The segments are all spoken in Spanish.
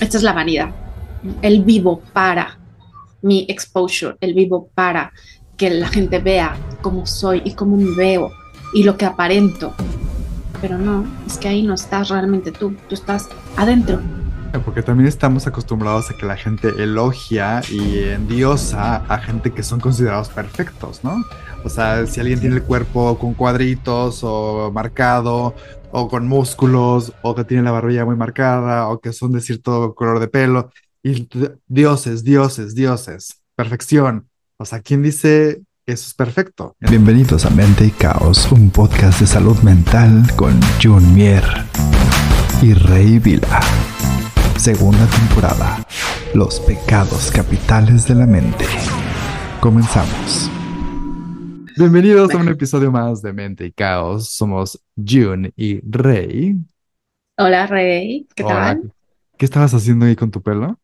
Esta es la vanidad. El vivo para mi exposure, el vivo para que la gente vea cómo soy y cómo me veo y lo que aparento. Pero no, es que ahí no estás realmente tú, tú estás adentro. Porque también estamos acostumbrados a que la gente elogia y endiosa a gente que son considerados perfectos, ¿no? O sea, si alguien tiene el cuerpo con cuadritos o marcado o con músculos o que tiene la barbilla muy marcada o que son de cierto color de pelo y dioses, dioses, dioses, perfección. O sea, ¿quién dice que eso es perfecto? Bienvenidos a Mente y Caos, un podcast de salud mental con Jun Mier y Rey Vila. Segunda temporada. Los pecados capitales de la mente. Comenzamos. Bienvenidos a un episodio más de Mente y Caos. Somos June y Rey. Hola, Rey. ¿Qué tal? ¿Qué estabas haciendo ahí con tu pelo?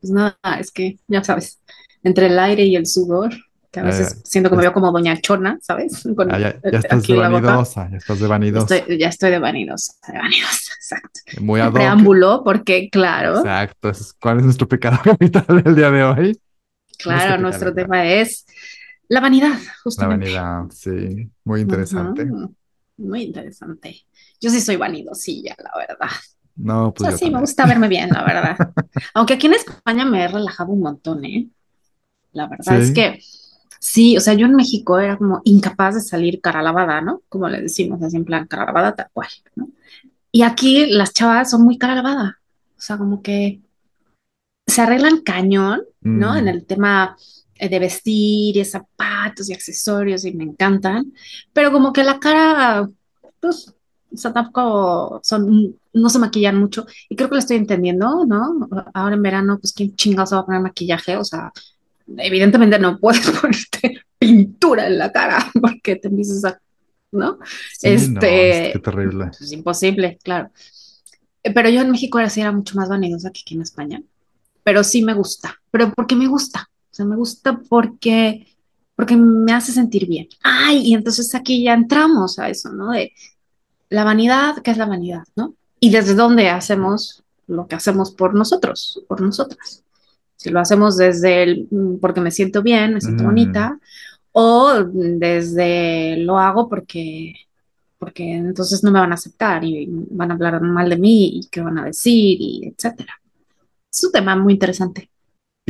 Pues nada, es que ya sabes, entre el aire y el sudor, que a veces siento que me veo como doña Chona, ¿sabes? Ah, ya, estás de vanidosa, ya estás de vanidosa. ya estoy de vanidosa, de vanidosa, exacto. Muy ad Preámbulo, porque claro. Exacto, ¿cuál es nuestro pecado capital del día de hoy? Claro, nuestro, tema es la vanidad, justamente. La vanidad, sí, muy interesante. Muy interesante. Yo sí soy vanidosilla, la verdad. No, pues. sí, me gusta verme bien, la verdad. Aunque aquí en España me he relajado un montón, ¿eh? La verdad es que sí, o sea, yo en México era como incapaz de salir cara lavada, ¿no? Como le decimos, así en plan cara lavada tal cual, ¿no? Y aquí las chavas son muy cara lavada. O sea, como que se arreglan cañón, ¿no? En mm. el tema de vestir y zapatos y accesorios y me encantan, pero como que la cara, pues, o sea, tampoco son, no se maquillan mucho y creo que lo estoy entendiendo, ¿no? Ahora en verano, pues quién chingados va a poner maquillaje, o sea, evidentemente no puedes ponerte pintura en la cara porque te empiezas a, ¿no? este, es terrible. Es imposible, claro. Eh, pero yo en México era, sí era mucho más vanidosa que aquí en España, pero sí me gusta, pero porque me gusta, o sea, me gusta porque porque me hace sentir bien. Ay, y entonces aquí ya entramos a eso, ¿no? De, la vanidad, ¿qué es la vanidad? ¿no? Y desde dónde hacemos lo que hacemos por nosotros, por nosotras. Si lo hacemos desde el mm, porque me siento bien, me siento mm. bonita, o desde lo hago porque, porque entonces no me van a aceptar y van a hablar mal de mí y qué van a decir y etcétera. Es un tema muy interesante.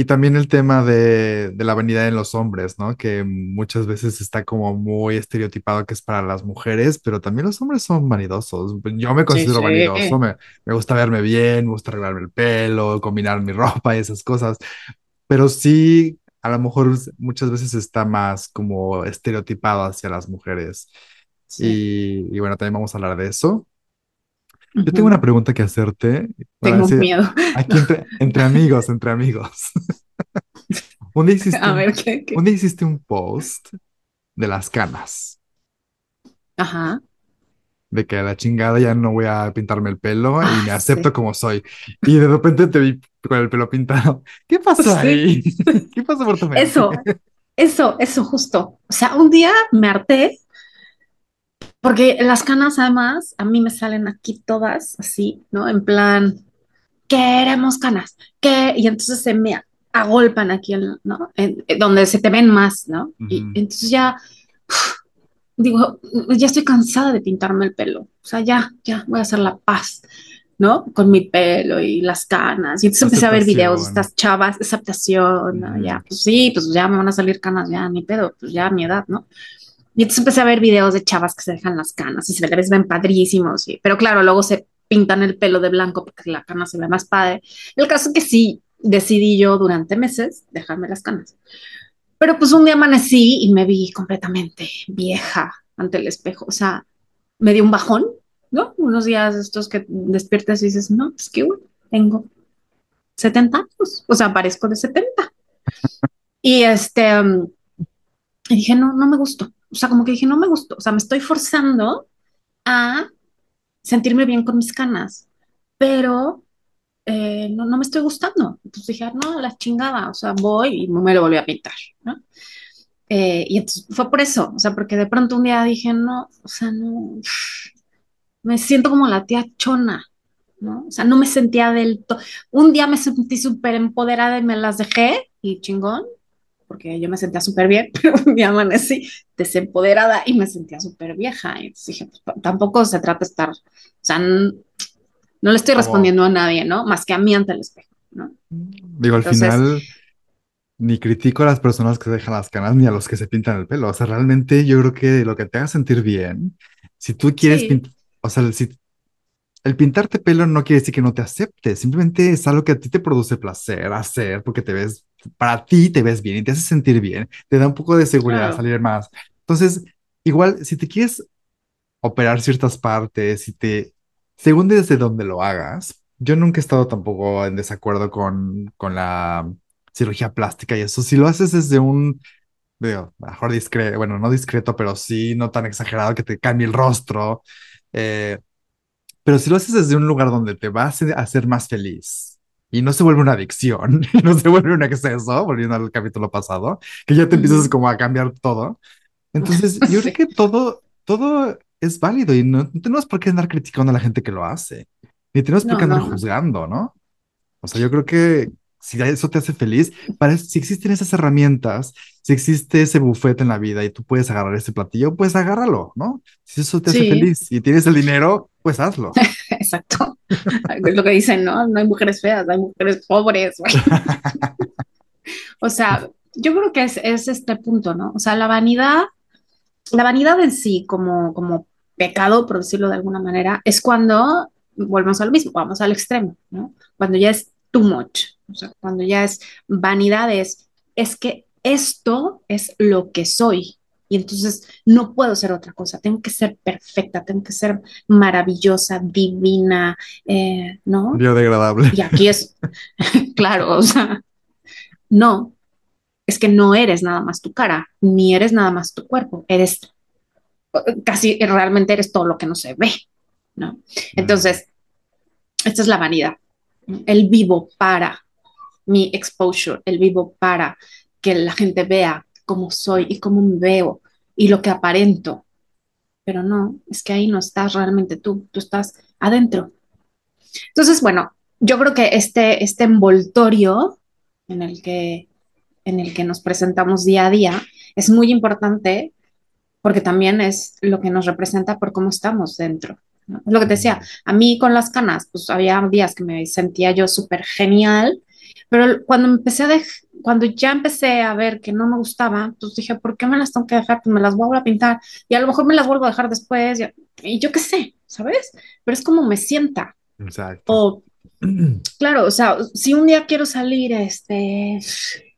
Y también el tema de, la vanidad en los hombres, ¿no? Que muchas veces está como muy estereotipado que es para las mujeres, pero también los hombres son vanidosos. Yo me considero vanidoso, me, gusta verme bien, me gusta arreglarme el pelo, combinar mi ropa y esas cosas. Pero sí, a lo mejor muchas veces está más como estereotipado hacia las mujeres. Y, bueno, también vamos a hablar de eso. Yo tengo una pregunta que hacerte. Tengo miedo. Aquí entre, amigos, entre amigos. un, día hiciste, un post de las canas. Ajá. De que a la chingada ya no voy a pintarme el pelo y ah, me acepto como soy. Y de repente te vi con el pelo pintado. ¿Qué pasó ahí? ¿Qué pasó por tu mente? Eso, eso, eso justo. O sea, un día me harté porque las canas además a mí me salen aquí todas así, ¿no? En plan, queremos canas, ¿qué? Y entonces se me agolpan aquí, ¿no? donde se te ven más, ¿no? Y entonces ya, digo, ya estoy cansada de pintarme el pelo, o sea, ya, ya voy a hacer la paz. ¿no? Con mi pelo y las canas. Y entonces empecé a ver videos de estas chavas, aceptación, ¿no? ya, pues sí, pues ya me van a salir canas, ya, ni pedo, pues ya a mi edad, ¿no? Y entonces empecé a ver videos de chavas que se dejan las canas y se ven padrísimos, pero claro, luego se pintan el pelo de blanco porque la cana se ve más padre. El caso es que sí, decidí yo durante meses dejarme las canas. Pero pues un día amanecí y me vi completamente vieja ante el espejo, o sea, me dio un bajón, ¿no? Unos días estos que despiertas y dices, no, es que tengo 70 años, o sea, parezco de 70. Y este, um, y dije, no, no me gustó o sea, como que dije, no me gustó, o sea, me estoy forzando a sentirme bien con mis canas, pero eh, no, no, me estoy gustando. Entonces dije, ah, no, la chingada, o sea, voy y me lo volví a pintar, ¿no? Eh, y entonces fue por eso, o sea, porque de pronto un día dije, no, o sea, no, me siento como la tía chona, ¿no? O sea, no me sentía del todo. Un día me sentí súper empoderada y me las dejé y chingón, porque yo me sentía súper bien, pero un día amanecí desempoderada y me sentía súper vieja. Y entonces dije, pues, tampoco se trata de estar, o sea, no, le estoy respondiendo a nadie, ¿no? Más que a mí ante el espejo, ¿no? Digo, al final ni critico a las personas que dejan las canas ni a los que se pintan el pelo. O sea, realmente yo creo que lo que te haga sentir bien, si tú quieres pintar, o sea, si el pintarte pelo no quiere decir que no te aceptes, simplemente es algo que a ti te produce placer hacer porque te ves, para ti te ves bien y te hace sentir bien, te da un poco de seguridad salir más. Entonces, igual, si te quieres operar ciertas partes, si te, según desde donde lo hagas, yo nunca he estado tampoco en desacuerdo con, con la cirugía plástica y eso, si lo haces desde un, digo, mejor discreto, bueno, no discreto, pero sí no tan exagerado que te cambie el rostro, eh, pero si lo haces desde un lugar donde te vas a hacer más feliz y no se vuelve una adicción, no se vuelve un exceso, volviendo al capítulo pasado, que ya te empiezas como a cambiar todo. Entonces, yo creo que todo, todo es válido y no, tenemos por qué andar criticando a la gente que lo hace, ni tenemos por qué andar juzgando, ¿no? O sea, yo creo que si eso te hace feliz, para, si existen esas herramientas, si existe ese bufete en la vida y tú puedes agarrar ese platillo, pues agárralo, ¿no? Si eso te hace feliz y tienes el dinero, pues hazlo. Exacto. es lo que dicen, ¿no? No hay mujeres feas, hay mujeres pobres. o sea, yo creo que es, es, este punto, ¿no? O sea, la vanidad, la vanidad en sí como, como pecado, por decirlo de alguna manera, es cuando volvemos al mismo, vamos al extremo, ¿no? Cuando ya es too much, o sea, cuando ya es vanidad, es, que esto es lo que soy. Y entonces no puedo ser otra cosa, tengo que ser perfecta, tengo que ser maravillosa, divina, eh, ¿no? Biodegradable. Y aquí es, claro, o sea, no, es que no eres nada más tu cara, ni eres nada más tu cuerpo, eres casi realmente eres todo lo que no se ve, ¿no? Entonces, esta es la vanidad el vivo para mi exposure, el vivo para que la gente vea cómo soy y cómo me veo y lo que aparento. Pero no, es que ahí no estás realmente tú, tú estás adentro. Entonces, bueno, yo creo que este, este envoltorio en el, que, en el que nos presentamos día a día es muy importante porque también es lo que nos representa por cómo estamos dentro. Lo que te decía, a mí con las canas, pues había días que me sentía yo súper genial, pero cuando empecé a cuando ya empecé a ver que no me gustaba, pues dije, ¿por qué me las tengo que dejar? Pues me las vuelvo a pintar y a lo mejor me las vuelvo a dejar después y, yo qué sé, ¿sabes? Pero es como me sienta. Exacto. O, claro, o sea, si un día quiero salir, este,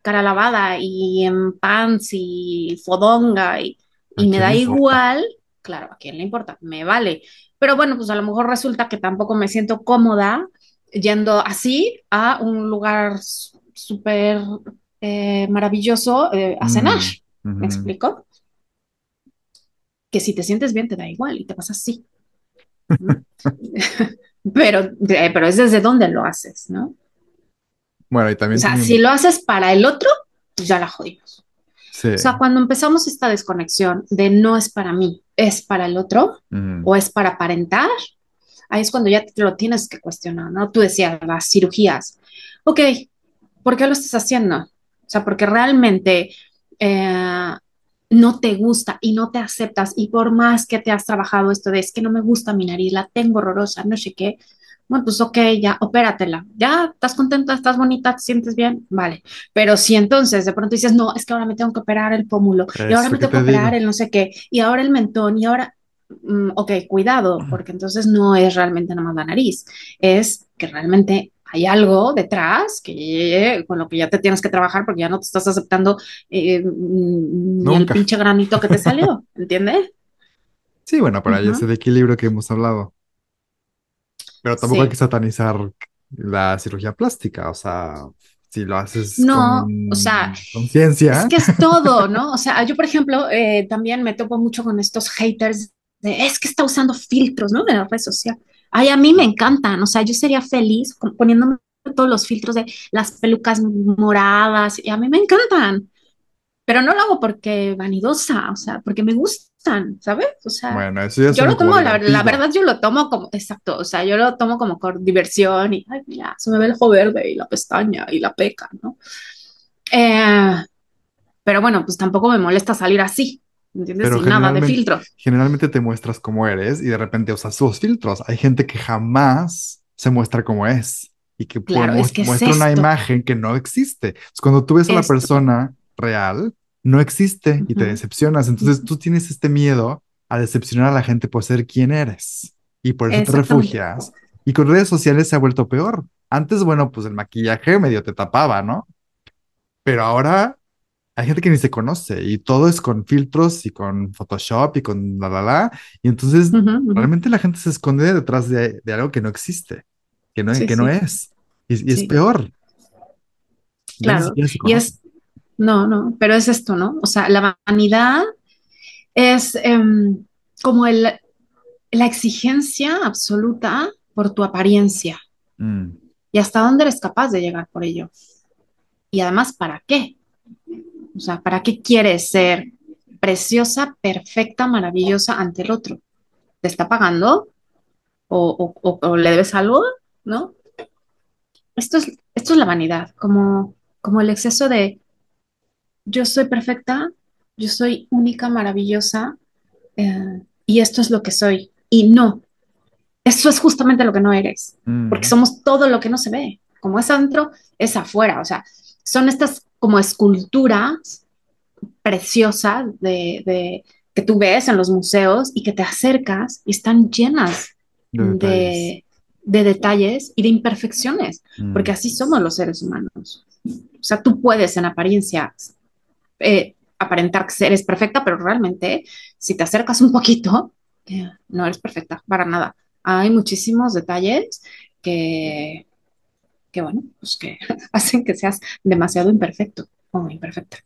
cara lavada y en pants y fodonga y, y me da igual, claro, ¿a quién le importa? Me vale. Pero bueno, pues a lo mejor resulta que tampoco me siento cómoda yendo así a un lugar súper eh, maravilloso eh, a cenar. ¿Me explico? Que si te sientes bien te da igual y te pasa así. pero, eh, pero es desde dónde lo haces, ¿no? Bueno, y también. O sea, si lo haces para el otro, pues ya la jodimos. O sea, cuando empezamos esta desconexión de no es para mí, es para el otro o es para aparentar, ahí es cuando ya te lo tienes que cuestionar, ¿no? Tú decías las cirugías. Ok, ¿por qué lo estás haciendo? O sea, porque realmente eh, no te gusta y no te aceptas y por más que te has trabajado esto de es que no me gusta mi nariz, la tengo horrorosa, no sé qué, bueno, pues ok, ya, opératela, ya, estás contenta, estás bonita, te sientes bien, vale. Pero si entonces de pronto dices, no, es que ahora me tengo que operar el pómulo, y ahora me tengo que operar el no sé qué, y ahora el mentón, y ahora, mm, ok, cuidado, porque entonces no es realmente nada más la nariz, es que realmente hay algo detrás que con lo que ya te tienes que trabajar porque ya no te estás aceptando eh, ni el pinche granito que te salió, ¿entiendes? Sí, bueno, para uh ese de equilibrio que hemos hablado. Pero tampoco hay que satanizar la cirugía plástica, o sea, si lo haces no, con, o sea, conciencia. Es que es todo, ¿no? O sea, yo, por ejemplo, eh, también me topo mucho con estos haters de, es que está usando filtros, ¿no? De la red social. Ay, a mí me encantan, o sea, yo sería feliz poniéndome todos los filtros de las pelucas moradas, y a mí me encantan. pero no lo hago porque vanidosa, o sea, porque me gustan, ¿sabes? O sea, bueno, eso ya yo lo tomo, la, la, verdad, yo lo tomo como, exacto, o sea, yo lo tomo como con diversión y, ay, mira, se me ve el ojo verde y la pestaña y la peca, ¿no? Eh, pero bueno, pues tampoco me molesta salir así, ¿entiendes? Sin nada de filtros. Generalmente te muestras como eres y de repente usas sus filtros. Hay gente que jamás se muestra como es y que, muestra una imagen que no existe. cuando tú ves a la persona real, no existe y te decepcionas. Entonces tú tienes este miedo a decepcionar a la gente por ser quien eres y por eso te refugias. Y con redes sociales se ha vuelto peor. Antes, bueno, pues el maquillaje medio te tapaba, ¿no? Pero ahora hay gente que ni se conoce y todo es con filtros y con Photoshop y con la la la. Y entonces realmente la gente se esconde detrás de, algo que no existe, que no, que no es. Y, es peor. Claro. Y es, no, no, pero es esto, ¿no? O sea, la vanidad es em, como el, la exigencia absoluta por tu apariencia. Mm. Y hasta dónde eres capaz de llegar por ello. Y además, ¿para qué? O sea, ¿para qué quieres ser preciosa, perfecta, maravillosa ante el otro? ¿Te está pagando? ¿O, le debes algo? ¿No? Esto es, esto es la vanidad, como, como el exceso de yo soy perfecta, yo soy única, maravillosa, eh, y esto es lo que soy. Y no, eso es justamente lo que no eres, porque mm. somos todo lo que no se ve. Como es adentro, es afuera. O sea, son estas como esculturas preciosas de, que tú ves en los museos y que te acercas y están llenas de, detalles y de imperfecciones, mm. porque así somos los seres humanos. O sea, tú puedes en apariencia eh, aparentar que eres perfecta, pero realmente si te acercas un poquito, eh, no eres perfecta para nada. Hay muchísimos detalles que, que bueno, pues que hacen que seas demasiado imperfecto o imperfecta.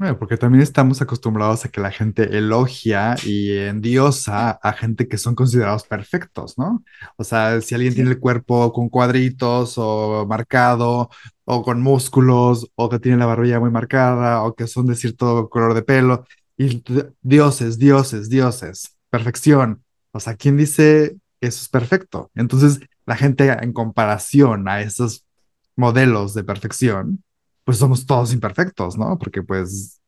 Bueno, porque también estamos acostumbrados a que la gente elogia y endiosa a gente que son considerados perfectos, ¿no? O sea, si alguien tiene el cuerpo con cuadritos o marcado o con músculos o que tiene la barbilla muy marcada o que son de cierto color de pelo y dioses, dioses, dioses, perfección. O sea, ¿quién dice que eso es perfecto? Entonces, la gente en comparación a esos modelos de perfección, pues somos todos imperfectos, ¿no? Porque pues,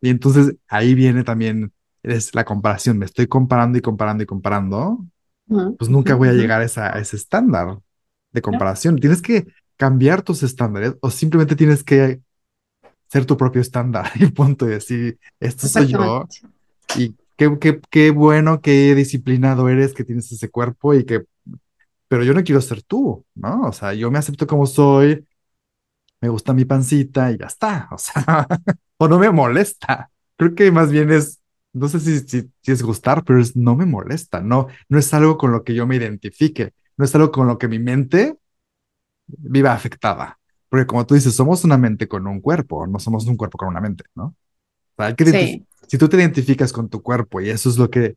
y entonces ahí viene también es la comparación, me estoy comparando y comparando y comparando, pues nunca voy a llegar a, ese estándar de comparación. Tienes que cambiar tus estándares o simplemente tienes que ser tu propio estándar y punto y decir, esto soy yo y qué, qué, qué bueno, qué disciplinado eres que tienes ese cuerpo y que pero yo no quiero ser tú, ¿no? O sea, yo me acepto como soy, me gusta mi pancita y ya está, o sea, o no me molesta. Creo que más bien es, no sé si, si, es gustar, pero es no me molesta, no, no es algo con lo que yo me identifique, no es algo con lo que mi mente viva afectada. Porque como tú dices, somos una mente con un cuerpo, no somos un cuerpo con una mente, ¿no? O sea, hay que Si tú te identificas con tu cuerpo y eso es lo que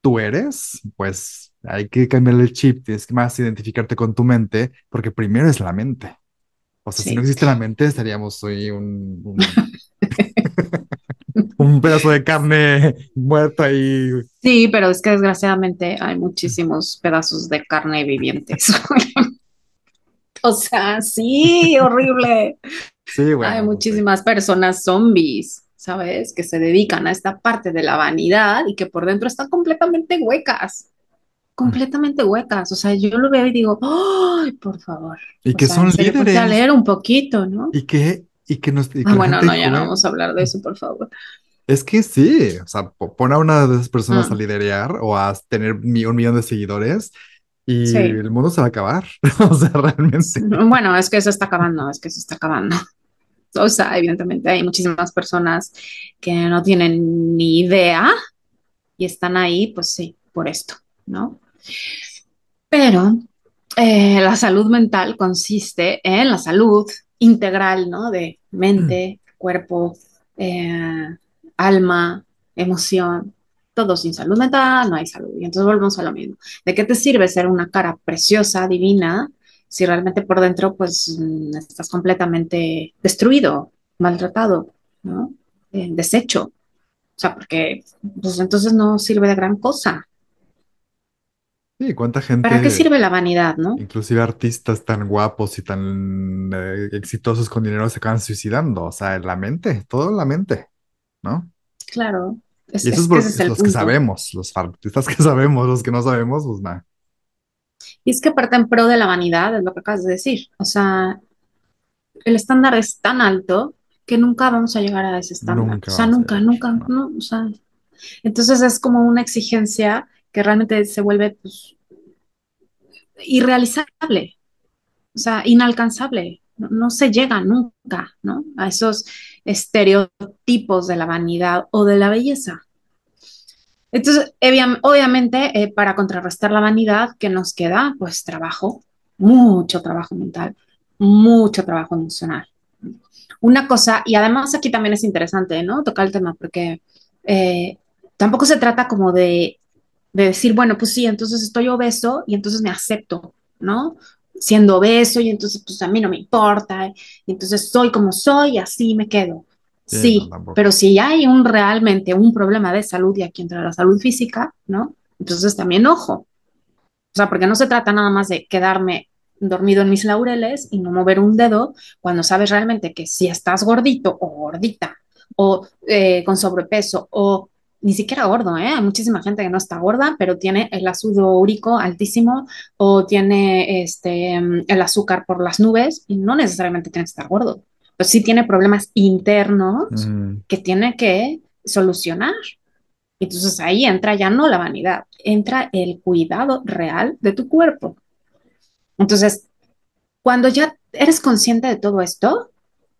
tú eres, pues hay que cambiarle el chip, tienes que más identificarte con tu mente, porque primero es la mente. O sea, si no existe la mente, estaríamos hoy un, un, pedazo de carne muerta y... Sí, pero es que desgraciadamente hay muchísimos pedazos de carne vivientes. o sea, sí, horrible. Sí, bueno. Hay pues muchísimas personas zombies, ¿sabes? Que se dedican a esta parte de la vanidad y que por dentro están completamente huecas completamente huecas. O sea, yo lo veo y digo, ¡ay, por favor! Y que son líderes. A leer un poquito, ¿no? Y que, y que nos. ah, bueno, no, ya no vamos a hablar de eso, por favor. Es que sí, o sea, pon a una de esas personas a mm. liderear o a tener un millón de seguidores y el mundo se va a acabar. o sea, realmente. Bueno, es que se está acabando, es que se está acabando. O sea, evidentemente hay muchísimas personas que no tienen ni idea y están ahí, pues sí, por esto, ¿no? Pero eh, la salud mental consiste en la salud integral, ¿no? De mente, mm. cuerpo, eh, alma, emoción. Todo sin salud mental no hay salud. Y entonces volvemos a lo mismo. ¿De qué te sirve ser una cara preciosa, divina, si realmente por dentro pues mm, estás completamente destruido, maltratado? ¿no? Eh, desecho. O sea, porque pues entonces no sirve de gran cosa. Sí, cuánta gente. ¿Para qué sirve la vanidad, no? Inclusive artistas tan guapos y tan eh, exitosos con dinero se acaban suicidando. O sea, en la mente, todo la mente, ¿no? Claro. y eso es, por, los que sabemos, los artistas que sabemos, los que no sabemos, pues nada. Y es que aparte en pro de la vanidad, es lo que acabas de decir. O sea, el estándar es tan alto que nunca vamos a llegar a ese estándar. o sea, nunca, nunca, no. O sea, entonces es como una exigencia que realmente se vuelve pues, irrealizable, o sea, inalcanzable. No, se llega nunca, ¿no? A esos estereotipos de la vanidad o de la belleza. Entonces, obviamente, eh, para contrarrestar la vanidad, ¿qué nos queda? Pues trabajo, mucho trabajo mental, mucho trabajo emocional. Una cosa, y además aquí también es interesante, ¿no? Tocar el tema, porque eh, tampoco se trata como de, decir, bueno, pues sí, entonces estoy obeso y entonces me acepto, ¿no? Siendo obeso y entonces pues a mí no me importa, y entonces soy como soy y así me quedo. Sí, pero si hay un realmente un problema de salud y aquí entra la salud física, ¿no? Entonces también ojo. O sea, porque no se trata nada más de quedarme dormido en mis laureles y no mover un dedo cuando sabes realmente que si estás gordito o gordita o eh, con sobrepeso o ni siquiera gordo, ¿eh? Hay muchísima gente que no está gorda, pero tiene el ácido úrico altísimo o tiene este, el azúcar por las nubes y no necesariamente tiene que estar gordo. Pero sí tiene problemas internos que tiene que solucionar. Entonces ahí entra ya no la vanidad, entra el cuidado real de tu cuerpo. Entonces, cuando ya eres consciente de todo esto,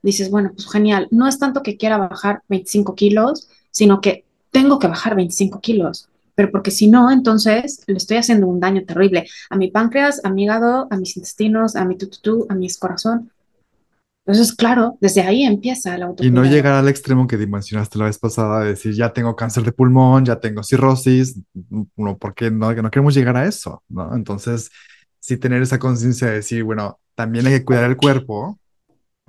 dices, bueno, pues genial, no es tanto que quiera bajar 25 kilos, sino que tengo que bajar 25 kilos, pero porque si no, entonces le estoy haciendo un daño terrible a mi páncreas, a mi hígado, a mis intestinos, a mi tututú, a mi corazón. Entonces, claro, desde ahí empieza la Y no llegar al extremo que dimensionaste la vez pasada, de decir, ya tengo cáncer de pulmón, ya tengo cirrosis, no, porque no, no queremos llegar a eso, ¿no? Entonces, sí tener esa conciencia de decir, bueno, también hay que cuidar el cuerpo,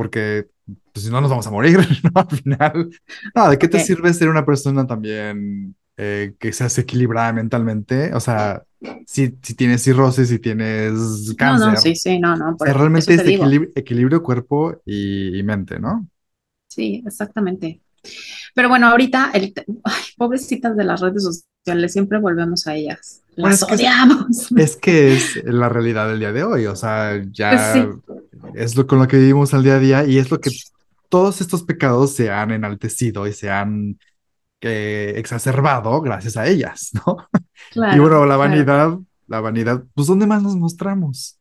porque pues, si no nos vamos a morir, ¿no? Al final, no, ¿de qué te sirve ser una persona también eh, que seas equilibrada mentalmente? O sea, si, si tienes cirrosis, si tienes cáncer. No, no, sí, sí, no, no. realmente es equilibrio, cuerpo y, mente, ¿no? Sí, exactamente. Pero bueno, ahorita, el, pobrecitas de las redes sociales, siempre volvemos a ellas. Las odiamos. Es que es la realidad del día de hoy, o sea, ya es lo con lo que vivimos al día a día y es lo que todos estos pecados se han enaltecido y se han eh, exacerbado gracias a ellas, ¿no? y bueno, la vanidad, la vanidad, pues ¿dónde más nos mostramos?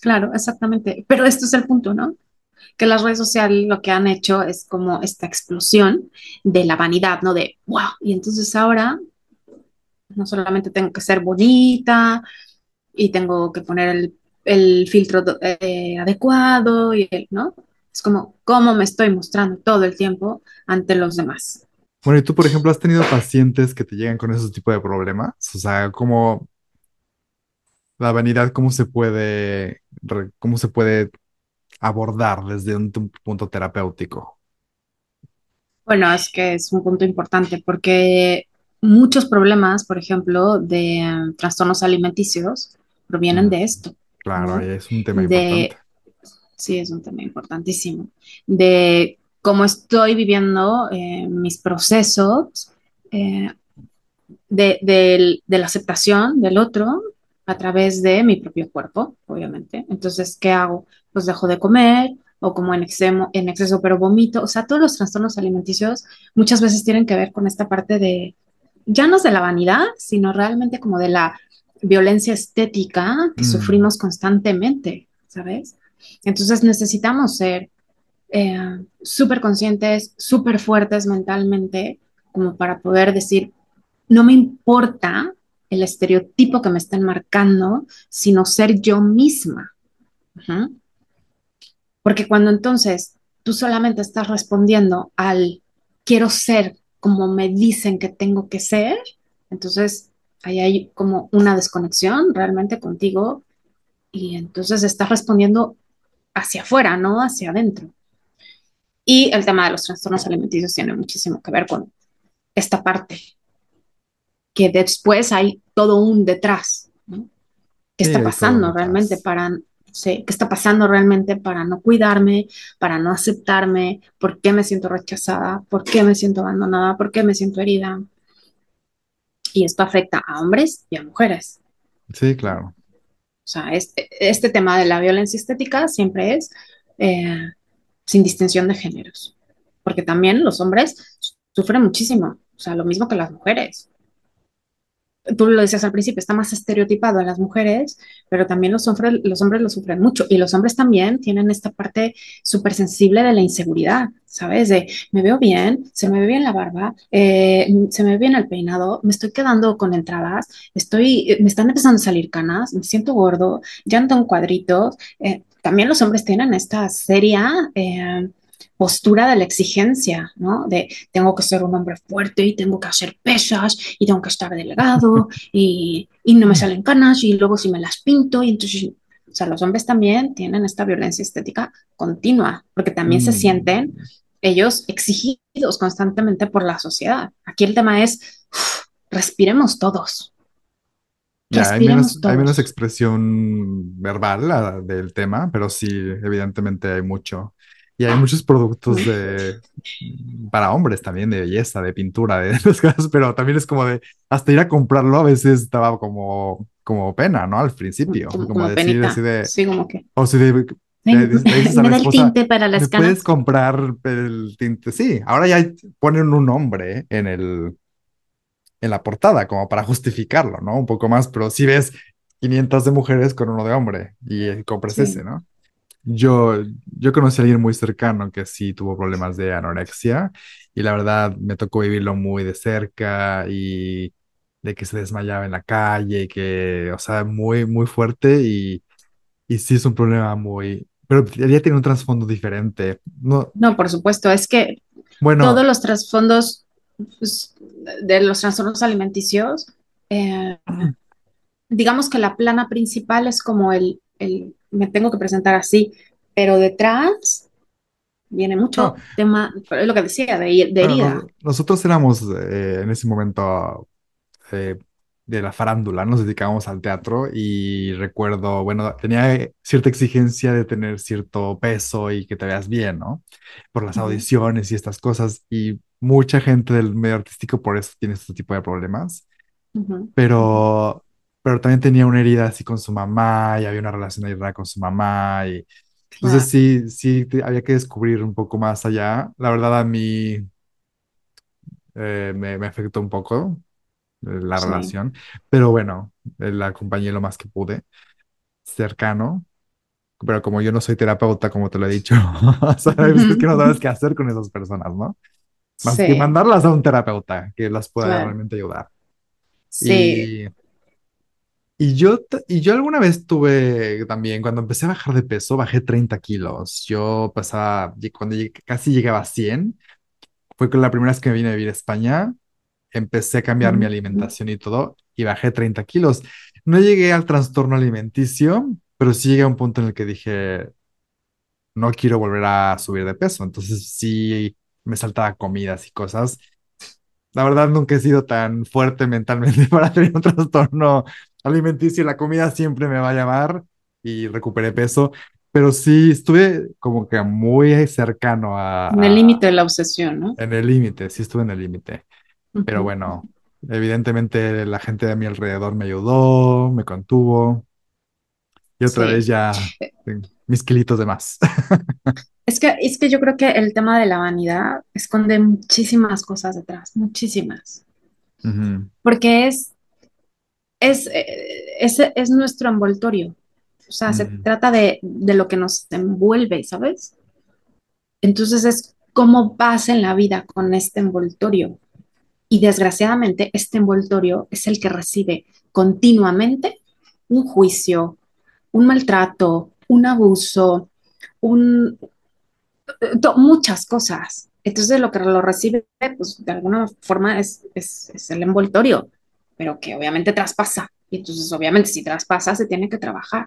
Claro, exactamente. Pero esto es el punto, ¿no? Que las redes sociales lo que han hecho es como esta explosión de la vanidad, ¿no? De, wow, y entonces ahora no solamente tengo que ser bonita y tengo que poner el, filtro eh, adecuado, y ¿no? Es como cómo me estoy mostrando todo el tiempo ante los demás. Bueno, y tú, por ejemplo, has tenido pacientes que te llegan con esos tipos de problemas. O sea, cómo la vanidad, cómo se puede, cómo se puede abordar desde un punto terapéutico. Bueno, es que es un punto importante porque muchos problemas, por ejemplo, de em, trastornos alimenticios provienen de esto. Claro, es un tema importante. Sí, es un tema importantísimo. De cómo estoy viviendo eh, mis procesos eh, de, la aceptación del otro a través de mi propio cuerpo, obviamente. Entonces, ¿qué hago? Pues dejo de comer o como en exceso, en exceso pero vomito. O sea, todos los trastornos alimenticios muchas veces tienen que ver con esta parte de ya no es de la vanidad, sino realmente como de la violencia estética que mm. sufrimos constantemente, ¿sabes? Entonces necesitamos ser eh, súper conscientes, súper fuertes mentalmente, como para poder decir, no me importa el estereotipo que me estén marcando, sino ser yo misma. Porque cuando entonces tú solamente estás respondiendo al quiero ser como me dicen que tengo que ser, entonces ahí hay como una desconexión realmente contigo y entonces estás respondiendo hacia afuera, no hacia adentro. Y el tema de los trastornos alimenticios tiene muchísimo que ver con esta parte, que después hay todo un detrás, ¿no? ¿Qué está pasando realmente para, sí, qué está pasando realmente para no cuidarme, para no aceptarme, por qué me siento rechazada, por qué me siento abandonada, por qué me siento herida? Y esto afecta a hombres y a mujeres. Sí, claro. O sea, este, este tema de la violencia estética siempre es eh, sin distinción de géneros, porque también los hombres sufren muchísimo, o sea, lo mismo que las mujeres tú lo decías al principio, está más estereotipado en las mujeres, pero también los hombres, los hombres lo sufren mucho. Y los hombres también tienen esta parte súper sensible de la inseguridad, ¿sabes? De me veo bien, se me ve bien la barba, eh, se me ve bien el peinado, me estoy quedando con entradas, estoy, me están empezando a salir canas, me siento gordo, ya no tengo cuadritos. Eh, también los hombres tienen esta seria... Eh, postura de la exigencia, ¿no? De tengo que ser un hombre fuerte y tengo que hacer pesas y tengo que estar delgado y, y no me salen canas y luego si me las pinto y entonces, o sea, los hombres también tienen esta violencia estética continua porque también se mm. sienten ellos exigidos constantemente por la sociedad. Aquí el tema es, respiremos todos. Ya, hay menos, hay menos, expresión verbal del tema, pero sí, evidentemente hay mucho. Y hay muchos productos de para hombres también, de belleza, de pintura, de esas cosas, pero también es como de hasta ir a comprarlo a veces estaba como, como pena, ¿no? Al principio. Como, decir así de. Sí, como que. O si de. el tinte para las canas. Puedes comprar el tinte. Sí, ahora ya ponen un nombre en el en la portada, como para justificarlo, ¿no? Un poco más, pero si ves 500 de mujeres con uno de hombre y compras ese, ¿no? Yo, yo conocí a alguien muy cercano que sí tuvo problemas de anorexia y la verdad me tocó vivirlo muy de cerca y de que se desmayaba en la calle y que, o sea, muy, muy fuerte y, y sí es un problema muy, pero ella tiene un trasfondo diferente. No, no, por supuesto, es que bueno, todos los trasfondos pues, de los trastornos alimenticios, eh, digamos que la plana principal es como el, el me tengo que presentar así, pero detrás viene mucho tema, es lo que decía, de, herida. nosotros éramos eh, en ese momento eh, de la farándula, nos dedicábamos al teatro y recuerdo, bueno, tenía cierta exigencia de tener cierto peso y que te veas bien, ¿no? Por las audiciones y estas cosas y mucha gente del medio artístico por eso tiene este tipo de problemas. Pero pero también tenía una herida así con su mamá y había una relación ahí rara con su mamá y entonces sí, sí, había que descubrir un poco más allá. La verdad a mí eh, me, me, afectó un poco eh, la relación, pero bueno, eh, la acompañé lo más que pude, cercano, pero como yo no soy terapeuta, como te lo he dicho, sabes es que no sabes qué hacer con esas personas, ¿no? Más que mandarlas a un terapeuta que las pueda realmente ayudar. Sí. Y yo, y yo alguna vez tuve también, cuando empecé a bajar de peso, bajé 30 kilos. Yo pasaba, cuando casi llegaba a 100, fue con la primera vez que me vine a vivir a España, empecé a cambiar mi alimentación y todo, y bajé 30 kilos. No llegué al trastorno alimenticio, pero sí llegué a un punto en el que dije, no quiero volver a subir de peso. Entonces sí me saltaba comidas y cosas. La verdad nunca he sido tan fuerte mentalmente para tener un trastorno alimenticio, la comida siempre me va a llamar y recuperé peso, pero sí estuve como que muy cercano a... En el límite de la obsesión, ¿no? En el límite, sí estuve en el límite. Pero bueno, evidentemente la gente de mi alrededor me ayudó, me contuvo. Y otra vez ya mis kilitos de más. Es que, es que yo creo que el tema de la vanidad esconde muchísimas cosas detrás, muchísimas. Porque es es, eh, es, nuestro envoltorio. O sea, se trata de, lo que nos envuelve, ¿sabes? Entonces es cómo vas en la vida con este envoltorio. Y desgraciadamente este envoltorio es el que recibe continuamente un juicio, un maltrato, un abuso, un, muchas cosas. Entonces lo que lo recibe, pues de alguna forma es, es el envoltorio pero que obviamente traspasa. Y entonces, obviamente, si traspasa, se tiene que trabajar.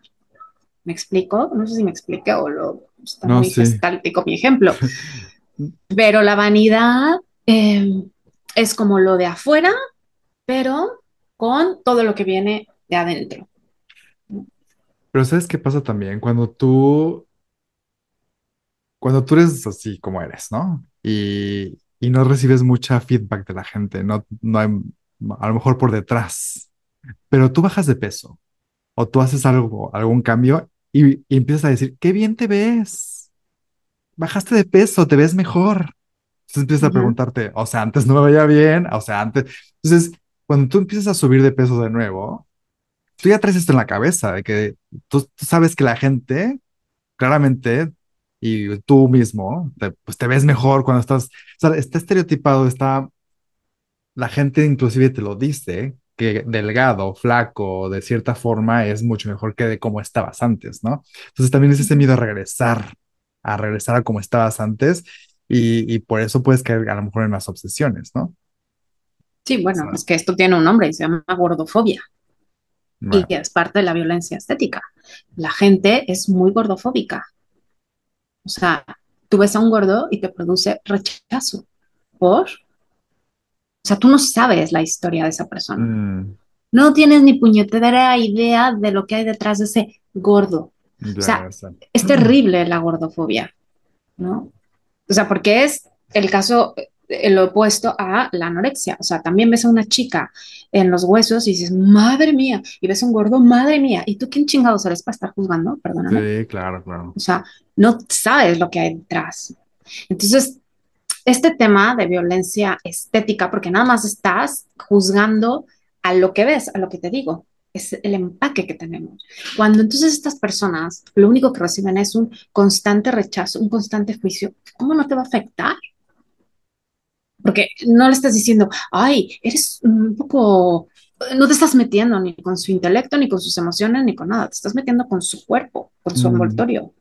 ¿Me explico? No sé si me expliqué o lo está muy mi ejemplo. Pero la vanidad eh, es como lo de afuera, pero con todo lo que viene de adentro. Pero ¿sabes qué pasa también? Cuando tú, cuando tú eres así como eres, ¿no? Y, y no recibes mucha feedback de la gente, no, no hay, a lo mejor por detrás, pero tú bajas de peso o tú haces algo, algún cambio y, y empiezas a decir, qué bien te ves, bajaste de peso, te ves mejor. Entonces empiezas a preguntarte, o sea, antes no me veía bien, o sea, antes. Entonces, cuando tú empiezas a subir de peso de nuevo, tú ya traes esto en la cabeza, de que tú, tú sabes que la gente, claramente, y tú mismo, te, pues te ves mejor cuando estás, o sea, está estereotipado, está, la gente inclusive te lo dice, que delgado, flaco, de cierta forma, es mucho mejor que de cómo estabas antes, ¿no? Entonces también es ese miedo a regresar, a regresar a como estabas antes, y, y por eso puedes caer a lo mejor en las obsesiones, ¿no? Sí, O bueno, sea, es que esto tiene un nombre y se llama gordofobia y bueno, es parte de la violencia estética. La gente es muy gordofóbica. O sea, tú ves a un gordo y te produce rechazo. ¿Por? O sea, tú no sabes la historia de esa persona. mm, No tienes ni puñetera idea de lo que hay detrás de ese gordo. O sea, es terrible la gordofobia, ¿no? O sea, porque es el caso, el opuesto a la anorexia. O sea, también ves a una chica en los huesos y dices, madre mía, y ves a un gordo, madre mía. ¿Y tú quién chingados eres para estar juzgando? Perdóname. Sí, claro, claro. O sea, no sabes lo que hay detrás. Entonces, este tema de violencia estética, porque nada más estás juzgando a lo que ves, a lo que te digo, es el empaque que tenemos. Cuando entonces estas personas lo único que reciben es un constante rechazo, un constante juicio, ¿cómo no te va a afectar? Porque no le estás diciendo, ay, eres un poco, no te estás metiendo ni con su intelecto, ni con sus emociones, ni con nada, te estás metiendo con su cuerpo, con su Mm, envoltorio.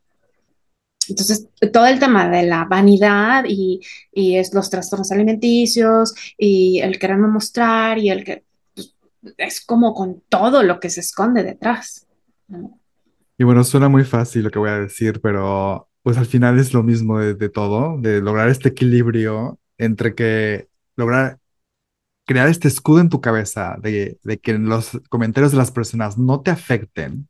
Entonces, todo el tema de la vanidad y, y es los trastornos alimenticios y el quererme mostrar y el que pues, es como con todo lo que se esconde detrás. ¿no? Y bueno, suena muy fácil lo que voy a decir, pero pues al final es lo mismo de, de todo, de lograr este equilibrio entre que lograr crear este escudo en tu cabeza de, de que los comentarios de las personas no te afecten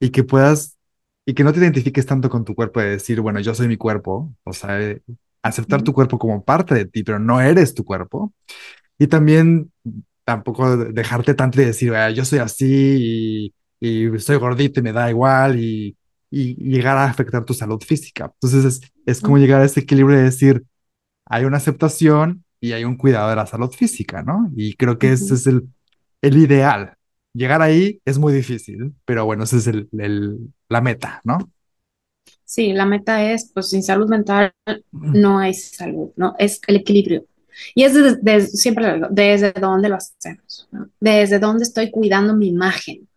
y que puedas, y que no te identifiques tanto con tu cuerpo de decir, bueno, yo soy mi cuerpo, o sea, eh, aceptar tu cuerpo como parte de ti, pero no eres tu cuerpo. Y también tampoco dejarte tanto de decir, "Ah, yo soy así y, y soy gordito y me da igual y, y llegar a afectar tu salud física. Entonces es, es como llegar a ese equilibrio de decir, hay una aceptación y hay un cuidado de la salud física, ¿no? Y creo que ese es el, el ideal. Llegar ahí es muy difícil, pero bueno, ese es el, el- la meta, ¿no? Sí, la meta es, pues sin salud mental no hay salud, ¿no? Es el equilibrio. Y es desde, desde- siempre desde dónde lo hacemos, ¿no? Desde dónde estoy cuidando mi imagen,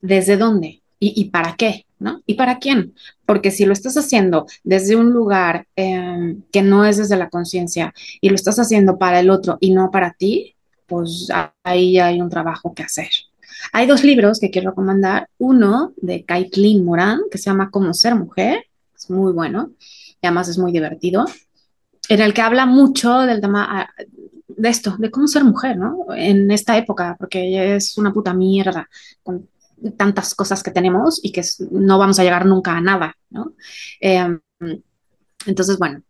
¿Desde dónde? ¿Y, y para qué? ¿No? ¿Y para quién? Porque si lo estás haciendo desde un lugar eh, que no es desde la conciencia y lo estás haciendo para el otro y no para ti, pues ahí hay un trabajo que hacer. Hay dos libros que quiero recomendar. Uno de Kaitlyn Moran, que se llama Cómo ser mujer. Es muy bueno y además es muy divertido. En el que habla mucho del tema ah, de esto, de cómo ser mujer, ¿no? En esta época, porque es una puta mierda con tantas cosas que tenemos y que no vamos a llegar nunca a nada, ¿no? Eh, entonces, bueno,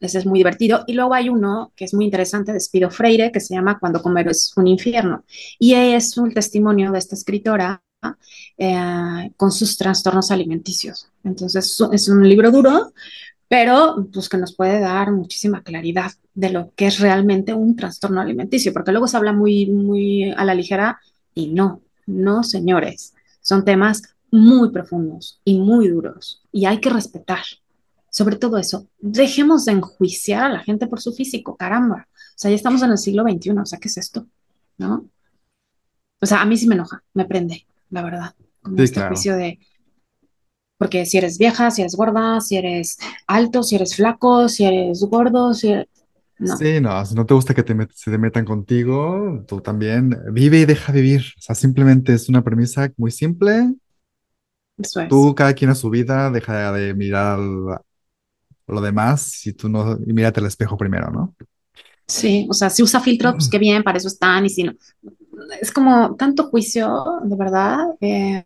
ese es muy divertido. Y luego hay uno que es muy interesante de Spido Freire que se llama Cuando comer es un infierno. Y es un testimonio de esta escritora eh, con sus trastornos alimenticios. Entonces, es un libro duro, pero pues que nos puede dar muchísima claridad de lo que es realmente un trastorno alimenticio, porque luego se habla muy, muy a la ligera y no, no, señores, son temas muy profundos y muy duros y hay que respetar. Sobre todo eso, dejemos de enjuiciar a la gente por su físico, caramba. O sea, ya estamos en el siglo XXI, o sea, ¿qué es esto? ¿No? O sea, a mí sí me enoja, me prende, la verdad, como Sí, este claro. juicio de, porque si eres vieja, si eres gorda, si eres alto, si eres flaco, si eres gordo, si eres... No, Sí, no, si no te gusta que te se te metan contigo, tú también vive y deja vivir. O sea, simplemente es una premisa muy simple. eso es. Tú, cada quien a su vida, deja de mirar lo demás, si tú no, y mírate el espejo primero, ¿no? Sí, o sea, si usa filtros, pues qué bien, para eso están, y si no, es como tanto juicio, de verdad, eh,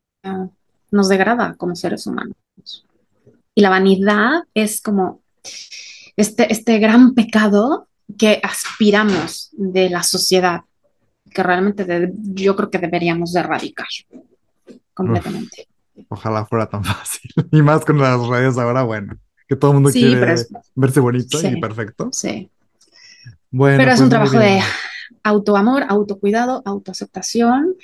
nos degrada como seres humanos. Y la vanidad es como este, este gran pecado que aspiramos de la sociedad, que realmente yo creo que deberíamos de erradicar completamente. ojalá fuera tan fácil. Y más con las redes ahora, bueno, que todo el mundo quiere verse bonito y perfecto. Sí. Bueno, pero es un pues trabajo de autoamor, autocuidado, autoaceptación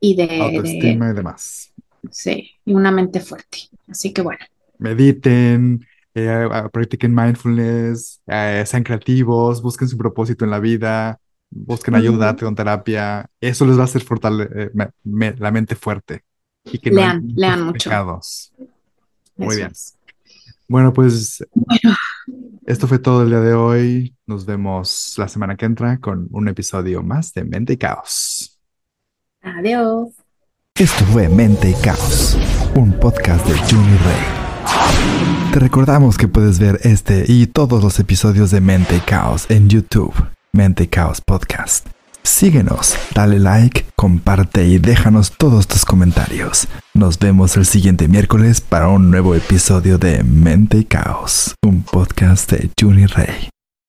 y de... Autoestima y demás. Sí, y una mente fuerte. Así que bueno. Mediten, eh, practiquen mindfulness, eh, sean creativos, busquen su propósito en la vida, busquen ayuda, con terapia. Eso les va a hacer fortalecer eh, la mente fuerte. Y que lean, lean mucho. Muy bien. Bueno, pues esto fue todo el día de hoy. Nos vemos la semana que entra con un episodio más de Mente y Caos. Adiós. Esto fue Mente y Caos, un podcast de Juni Rey. Te recordamos que puedes ver este y todos los episodios de Mente y Caos en YouTube, Mente y Caos Podcast. Síguenos, dale like, comparte y déjanos todos tus comentarios. Nos vemos el siguiente miércoles para un nuevo episodio de Mente y Caos, un podcast de Juni Rey.